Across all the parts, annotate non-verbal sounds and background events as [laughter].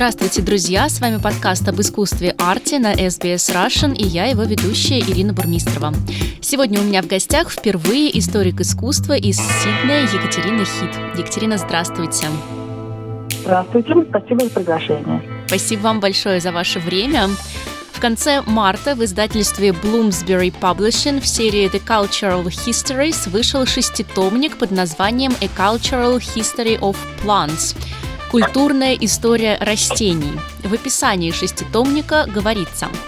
Здравствуйте, друзья! С вами подкаст об искусстве арте на SBS Russian и я, его ведущая Ирина Бурмистрова. Сегодня у меня в гостях впервые историк искусства из Сиднея Екатерина Хит. Екатерина, здравствуйте! Здравствуйте, спасибо за приглашение. Спасибо вам большое за ваше время. В конце марта в издательстве Bloomsbury Publishing в серии The Cultural Histories вышел шеститомник под названием A Cultural History of Plants – Культурная история растений. В описании шеститомника говорится –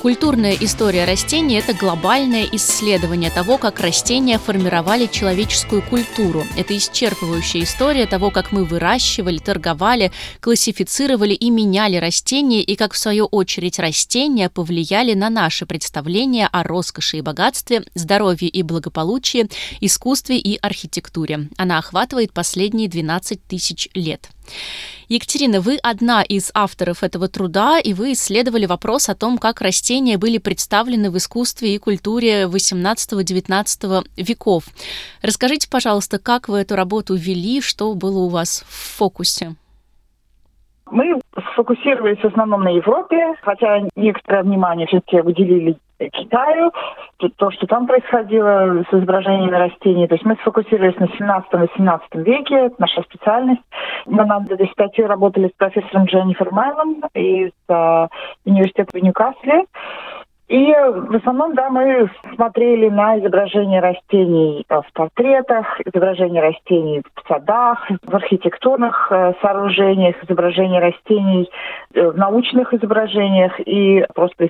Культурная история растений – это глобальное исследование того, как растения формировали человеческую культуру. Это исчерпывающая история того, как мы выращивали, торговали, классифицировали и меняли растения, и как, в свою очередь, растения повлияли на наши представления о роскоши и богатстве, здоровье и благополучии, искусстве и архитектуре. Она охватывает последние 12 тысяч лет. Екатерина, вы одна из авторов этого труда, и вы исследовали вопрос о том, как растения были представлены в искусстве и культуре XVIII-XIX веков. Расскажите, пожалуйста, как вы эту работу вели, что было у вас в фокусе? Мы сфокусировались в основном на Европе, хотя некоторое внимание все-таки уделили Китаю, то, что там происходило с изображениями растений. То есть мы сфокусировались на 17-18 веке, это наша специальность. Мы над этой статьей работали с профессором Дженнифер Майлом из uh, университета в Ньюкасле. И в основном, да, мы смотрели на изображения растений э, в портретах, изображения растений в садах, в архитектурных э, сооружениях, изображения растений э, в научных изображениях и просто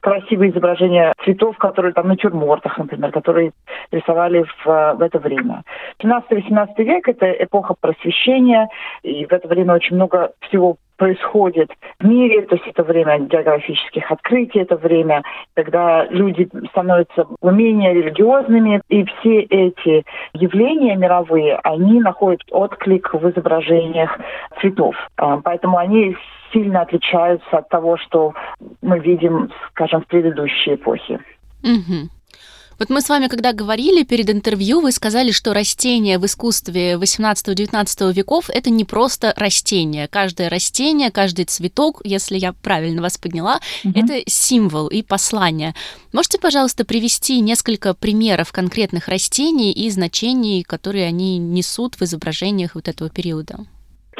красивые изображения цветов, которые там на натюрмортах, например, которые рисовали в, в это время. 17-18 век – это эпоха просвещения, и в это время очень много всего происходит в мире, то есть это время географических открытий, это время, когда люди становятся менее религиозными, и все эти явления мировые, они находят отклик в изображениях цветов. А, поэтому они сильно отличаются от того, что мы видим, скажем, в предыдущей эпохе. Угу. Вот мы с вами, когда говорили перед интервью, вы сказали, что растения в искусстве 18-19 веков — это не просто растения. Каждое растение, каждый цветок, если я правильно вас подняла, угу. это символ и послание. Можете, пожалуйста, привести несколько примеров конкретных растений и значений, которые они несут в изображениях вот этого периода?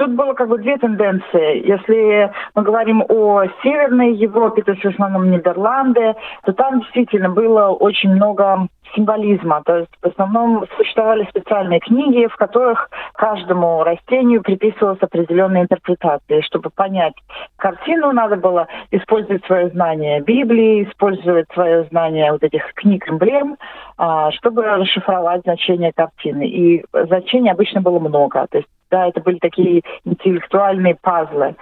Тут было как бы две тенденции. Если мы говорим о Северной Европе, то есть в основном Нидерланды, то там действительно было очень много символизма. То есть в основном существовали специальные книги, в которых каждому растению приписывалась определенная интерпретация. Чтобы понять картину, надо было использовать свое знание Библии, использовать свое знание вот этих книг-эмблем, а, чтобы расшифровать значение картины. И значений обычно было много. То есть да, это были такие интеллектуальные пазлы.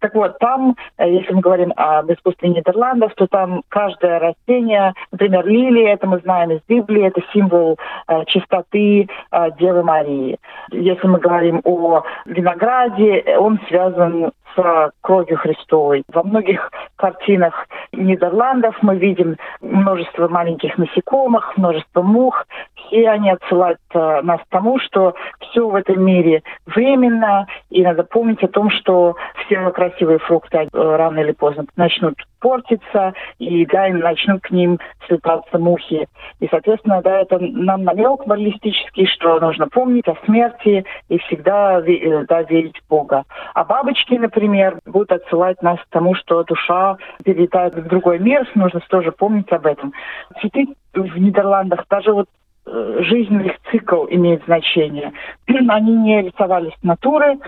Так вот, там, э, если мы говорим об искусстве Нидерландов, то там каждое растение, например, лилия, это мы знаем из это символ э, чистоты э, Девы Марии. Если мы говорим о винограде, он связан с кровью Христовой. Во многих картинах Нидерландов мы видим множество маленьких насекомых, множество мух. Все они отсылают э, нас к тому, что все в этом мире временно, и надо помнить о том, что все красивые фрукты э, рано или поздно начнут портиться, и да, и начнут к ним слетаться мухи. И, соответственно, да, это нам намек баллистический, что нужно помнить о смерти и всегда э, да, верить в Бога. А бабочки, например, будут отсылать нас к тому, что душа перелетает в другой мир, нужно тоже помнить об этом. Цветы в Нидерландах, даже вот э, жизненный цикл имеет значение. [clears throat] Они не рисовались натуры,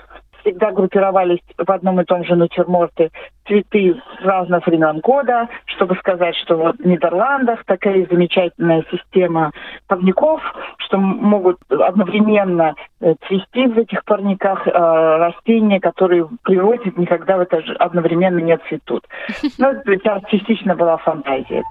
всегда группировались в одном и том же натюрморте цветы разных времен года, чтобы сказать, что вот в Нидерландах такая замечательная система парников, что могут одновременно э, цвести в этих парниках э, растения, которые в природе никогда в это же одновременно не цветут. Но [laughs] ну, это частично была фантазия.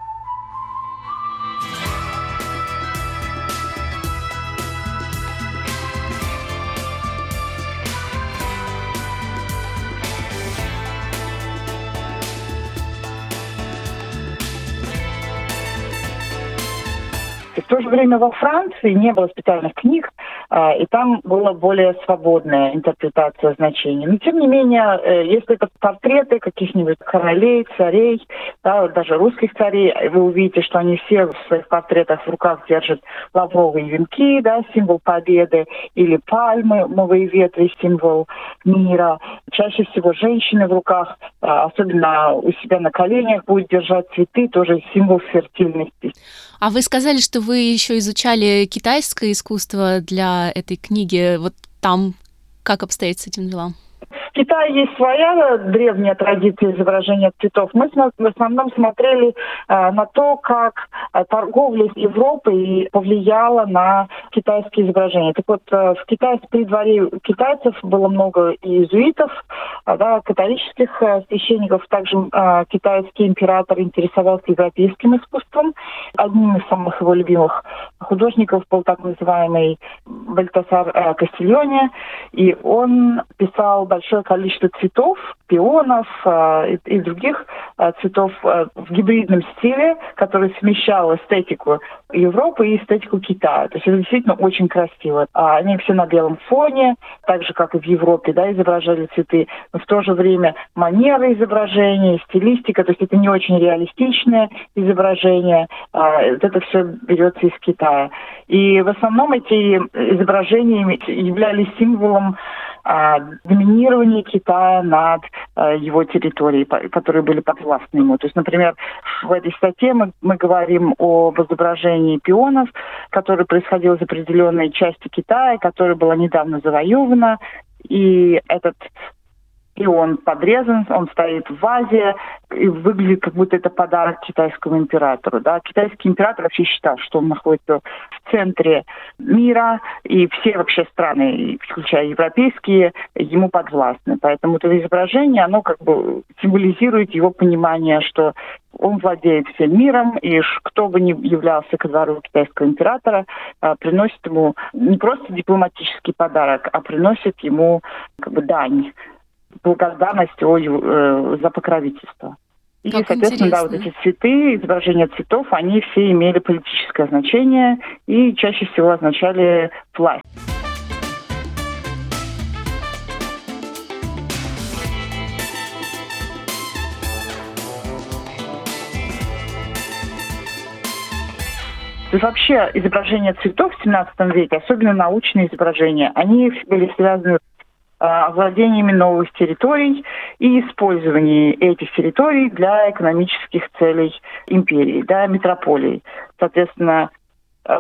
В то же время во Франции не было специальных книг, а, и там была более свободная интерпретация значений. Но тем не менее, э, если это портреты каких-нибудь королей, царей, да, даже русских царей, вы увидите, что они все в своих портретах в руках держат лавровые венки, да, символ победы, или пальмы, новые ветви, символ мира. Чаще всего женщины в руках, а, особенно у себя на коленях, будут держать цветы, тоже символ фертильности. А вы сказали, что вы еще изучали китайское искусство для этой книги. Вот там как обстоит с этим делом? В Китае есть своя древняя традиция изображения цветов. Мы в основном смотрели э, на то, как э, торговля с Европой повлияла на китайские изображения. Так вот, э, в Китае при дворе китайцев было много иезуитов, э, да, католических э, священников. Также э, китайский император интересовался европейским искусством. Одним из самых его любимых художников был так называемый Бальтасар э, Кастильоне. И он писал большое количество цветов, пионов э, и, и других цветов в гибридном стиле, который смещал эстетику Европы и эстетику Китая. То есть это действительно очень красиво. А они все на белом фоне, так же, как и в Европе, да, изображали цветы. Но в то же время манера изображения, стилистика, то есть это не очень реалистичное изображение. А, это все берется из Китая. И в основном эти изображения являлись символом а, доминирования Китая над а, его территорией, которые были подвластны ему. То есть, например, в этой статье мы, мы говорим об изображении пионов, которое происходило из определенной части Китая, которая была недавно завоевана, и этот и он подрезан, он стоит в вазе, и выглядит, как будто это подарок китайскому императору. Да? Китайский император вообще считал, что он находится в центре мира, и все вообще страны, включая европейские, ему подвластны. Поэтому это изображение, оно как бы символизирует его понимание, что он владеет всем миром, и кто бы ни являлся ко двору китайского императора, а, приносит ему не просто дипломатический подарок, а приносит ему как бы дань благодарность о, э, за покровительство. И, как соответственно, интересно. да, вот эти цветы, изображения цветов, они все имели политическое значение и чаще всего означали власть. То есть вообще изображения цветов в 17 веке, особенно научные изображения, они были связаны овладениями новых территорий и использовании этих территорий для экономических целей империи, да, метрополии. Соответственно,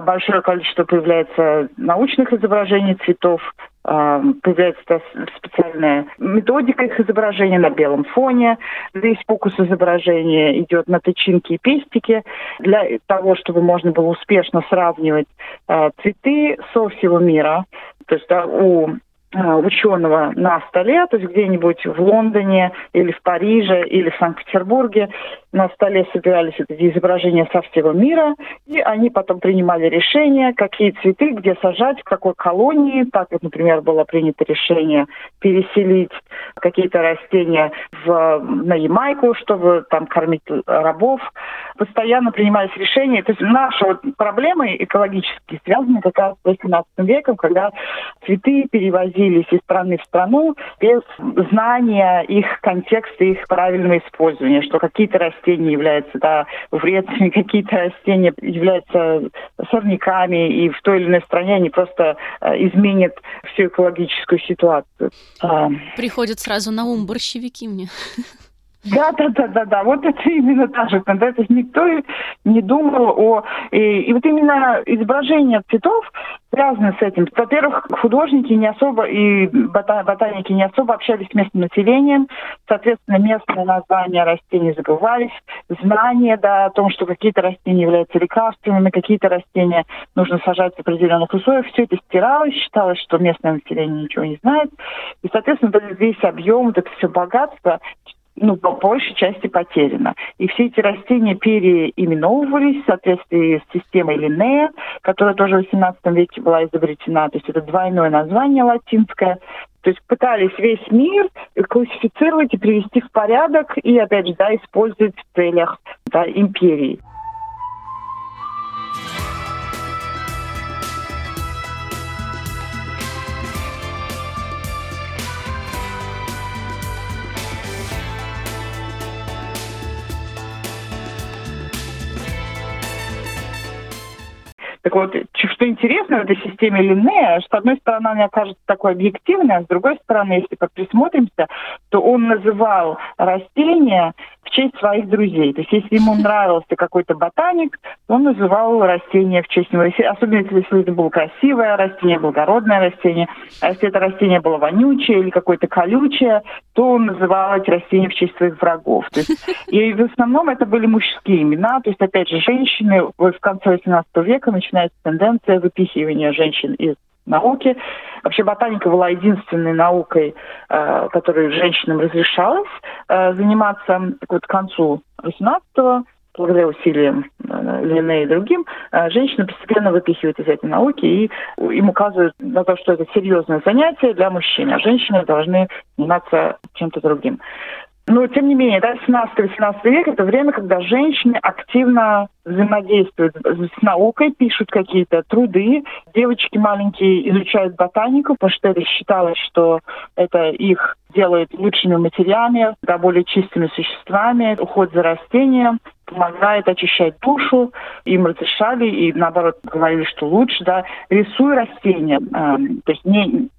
большое количество появляется научных изображений цветов, появляется специальная методика их изображения на белом фоне. Весь фокус изображения идет на тычинки и пестики для того, чтобы можно было успешно сравнивать цветы со всего мира. То есть да, у ученого на столе, то есть где-нибудь в Лондоне или в Париже или в Санкт-Петербурге на столе собирались эти изображения со всего мира, и они потом принимали решение, какие цветы, где сажать, в какой колонии. Так вот, например, было принято решение переселить какие-то растения в, на Ямайку, чтобы там кормить рабов. Постоянно принимались решения. То есть наши вот проблемы экологические связаны как раз с 18 веком, когда цветы перевозились из страны в страну без знания их контекста, их правильного использования, что какие-то растения являются да, вредными, [laughs] какие-то растения являются сорняками, и в той или иной стране они просто э, изменят всю экологическую ситуацию. А. Приходят сразу на ум борщевики мне. Да, да, да, да, да. Вот это именно та же тенденция. Никто не думал о... И, и вот именно изображение цветов связано с этим. Во-первых, художники не особо и ботаники не особо общались с местным населением. Соответственно, местные названия растений забывались. Знания да, о том, что какие-то растения являются лекарственными, какие-то растения нужно сажать в определенных условиях. Все это стиралось, считалось, что местное население ничего не знает. И, соответственно, весь объем, вот это все богатство ну, по большей части потеряно. И все эти растения переименовывались в соответствии с системой Линнея, которая тоже в XVIII веке была изобретена. То есть это двойное название латинское. То есть пытались весь мир классифицировать и привести в порядок и, опять же, да, использовать в целях да, империи. Так вот, что интересно в этой системе Линнея, что, с одной стороны, она кажется такой объективной, а с другой стороны, если присмотримся, то он называл растения в честь своих друзей. То есть если ему [laughs] нравился какой-то ботаник, он называл растение в честь него. Особенно если это было красивое растение, благородное растение. А если это растение было вонючее или какое-то колючее, то он называл эти растения в честь своих врагов. То есть, [laughs] и в основном это были мужские имена. То есть, опять же, женщины в конце 18 века начинается тенденция выпихивания женщин из науки. Вообще ботаника была единственной наукой, э, которой женщинам разрешалось э, заниматься вот к концу 18-го благодаря усилиям э, Лене и другим, женщины постепенно выпихивают из этой науки и им указывают на то, что это серьезное занятие для мужчин, а женщины должны заниматься чем-то другим. Но, тем не менее, да, 17-18 век – это время, когда женщины активно взаимодействуют с наукой, пишут какие-то труды. Девочки маленькие изучают ботанику, потому что это считалось, что это их делает лучшими матерями, да, более чистыми существами, уход за растением помогает очищать душу, им разрешали и наоборот говорили, что лучше, да, рисуй растения, э, то есть не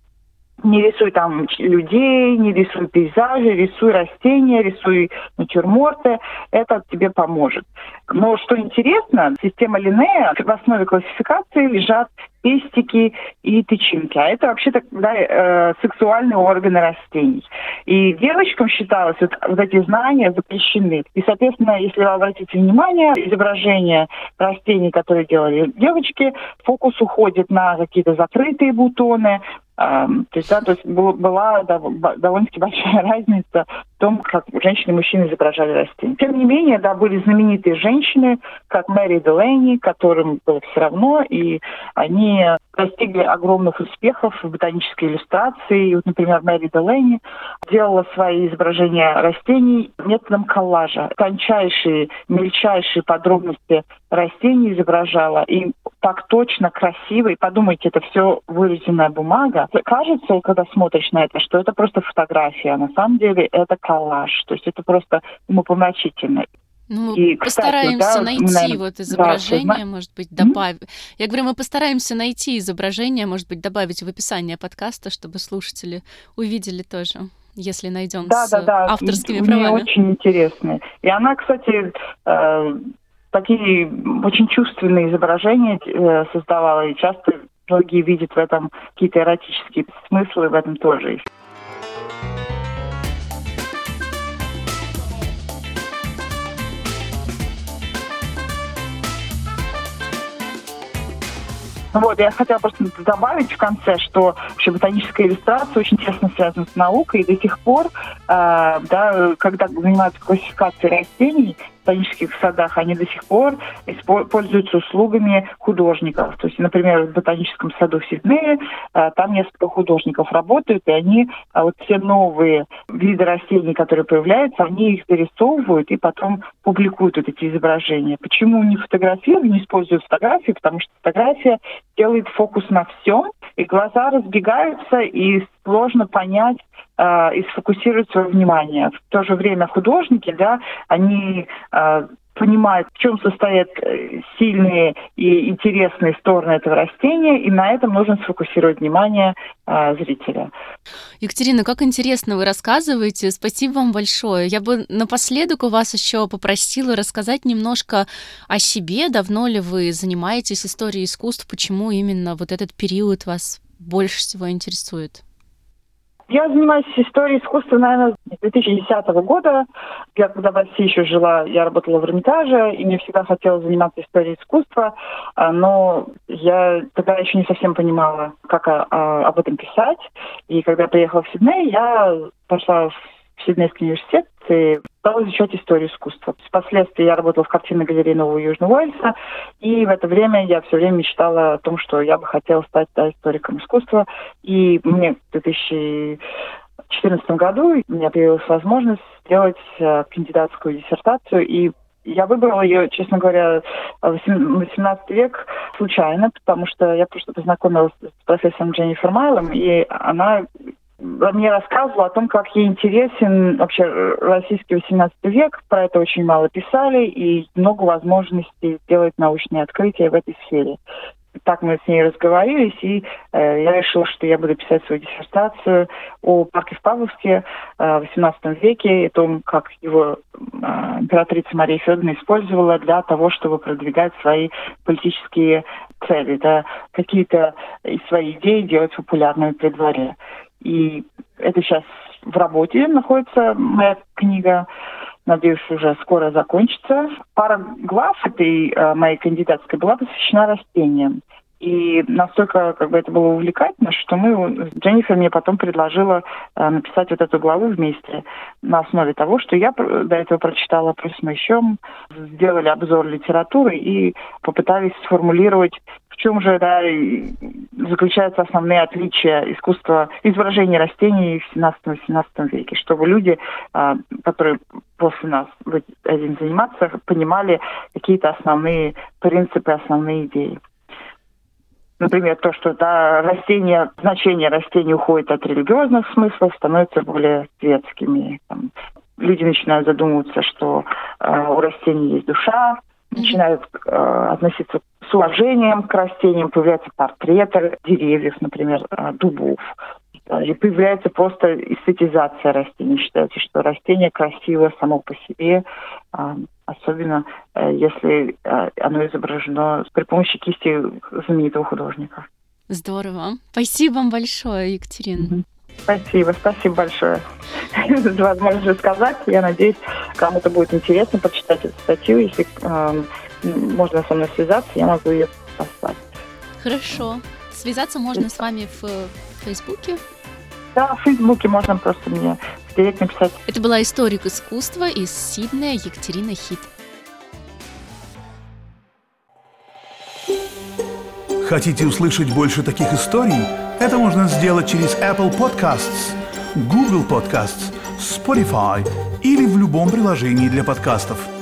не рисуй там людей, не рисуй пейзажи, рисуй растения, рисуй натюрморты. Это тебе поможет. Но что интересно, система Линнея, в основе классификации лежат пестики и тычинки. А это вообще-то да, э, сексуальные органы растений. И девочкам считалось, вот, вот эти знания запрещены. И, соответственно, если вы обратите внимание, изображения растений, которые делали девочки, фокус уходит на какие-то закрытые бутоны, то есть, да, то есть была довольно-таки большая [laughs] разница в том, как женщины и мужчины изображали растения. Тем не менее, да, были знаменитые женщины, как Мэри Делейни, которым было все равно, и они достигли огромных успехов в ботанической иллюстрации. Вот, например, Мэри Делейни делала свои изображения растений методом коллажа. Тончайшие, мельчайшие подробности растений изображала. И так точно, красиво. И подумайте, это все вырезанная бумага. Кажется, когда смотришь на это, что это просто фотография. А на самом деле это коллаж. То есть это просто умопомрачительно. Ну, мы и, постараемся кстати, да, найти наверное, вот изображение, да, может быть, добавить. Mm-hmm. Я говорю, мы постараемся найти изображение, может быть, добавить в описание подкаста, чтобы слушатели увидели тоже, если найдем да, с да, да. авторскими и, правами. Мне очень интересно. И она, кстати, э, такие очень чувственные изображения э, создавала, и часто многие видят в этом какие-то эротические смыслы, в этом тоже есть. Ну вот, я хотела просто добавить в конце, что вообще ботаническая иллюстрация очень тесно связана с наукой, и до сих пор, э, да, когда занимаются классификацией растений, ботанических садах, они до сих пор пользуются услугами художников. То есть, например, в ботаническом саду в Сиднее а, там несколько художников работают, и они а, вот все новые виды растений, которые появляются, они их зарисовывают и потом публикуют вот эти изображения. Почему не фотографируют, не используют фотографии? Потому что фотография делает фокус на всем, и глаза разбегаются, и сложно понять, э, и сфокусировать свое внимание. В то же время художники, да, они э, понимают, в чем состоят э, сильные и интересные стороны этого растения, и на этом нужно сфокусировать внимание э, зрителя. Екатерина, как интересно вы рассказываете. Спасибо вам большое. Я бы напоследок у вас еще попросила рассказать немножко о себе. Давно ли вы занимаетесь историей искусств? Почему именно вот этот период вас больше всего интересует? Я занимаюсь историей искусства, наверное, с 2010 года. Я когда в России еще жила, я работала в Эрмитаже, и мне всегда хотелось заниматься историей искусства, а, но я тогда еще не совсем понимала, как а, а, об этом писать. И когда я приехала в Сидней, я пошла в Сиднейский университет и стала изучать историю искусства. Впоследствии я работала в картинной галерее Нового Южного Уэльса, и в это время я все время мечтала о том, что я бы хотела стать да, историком искусства. И мне в 2014 году у меня появилась возможность сделать э, кандидатскую диссертацию, и я выбрала ее, честно говоря, 18 век случайно, потому что я просто познакомилась с профессором Дженнифер Майлом, и она мне рассказывала о том, как ей интересен вообще российский 18 век. Про это очень мало писали, и много возможностей сделать научные открытия в этой сфере. так мы с ней разговорились, и э, я решила, что я буду писать свою диссертацию о парке в Павловске э, в XVIII веке, и том, как его э, императрица Мария Федоровна использовала для того, чтобы продвигать свои политические цели, да, какие-то свои идеи делать популярными при дворе. И это сейчас в работе находится моя книга надеюсь, уже скоро закончится. Пара глав этой э, моей кандидатской была посвящена растениям. И настолько как бы это было увлекательно, что мы, Дженнифер мне потом предложила э, написать вот эту главу вместе на основе того, что я до этого прочитала, плюс мы еще сделали обзор литературы и попытались сформулировать, в чем же да, заключаются основные отличия искусства изображения растений в 17-18 веке, чтобы люди, э, которые после нас этим заниматься, понимали какие-то основные принципы, основные идеи. Например, то, что да, растения, значение растений уходит от религиозных смыслов, становится более светскими. Там, люди начинают задумываться, что э, у растений есть душа, начинают э, относиться с уважением к растениям, появляются портреты деревьев, например, э, дубов. И появляется просто эстетизация растений. Считается, что растение красиво само по себе, а, особенно э, если э, оно изображено при помощи кисти знаменитого художника. Здорово. Спасибо вам большое, Екатерина. Спасибо, спасибо большое за возможность сказать. Я надеюсь, кому-то будет интересно почитать эту статью. Если э, можно со мной связаться, я могу ее послать. Хорошо. Связаться можно с вами в Фейсбуке? Да, в Фейсбуке можно просто мне директ написать. Это была историк искусства из Сиднея Екатерина Хит. Хотите услышать больше таких историй? Это можно сделать через Apple Podcasts, Google Podcasts, Spotify или в любом приложении для подкастов –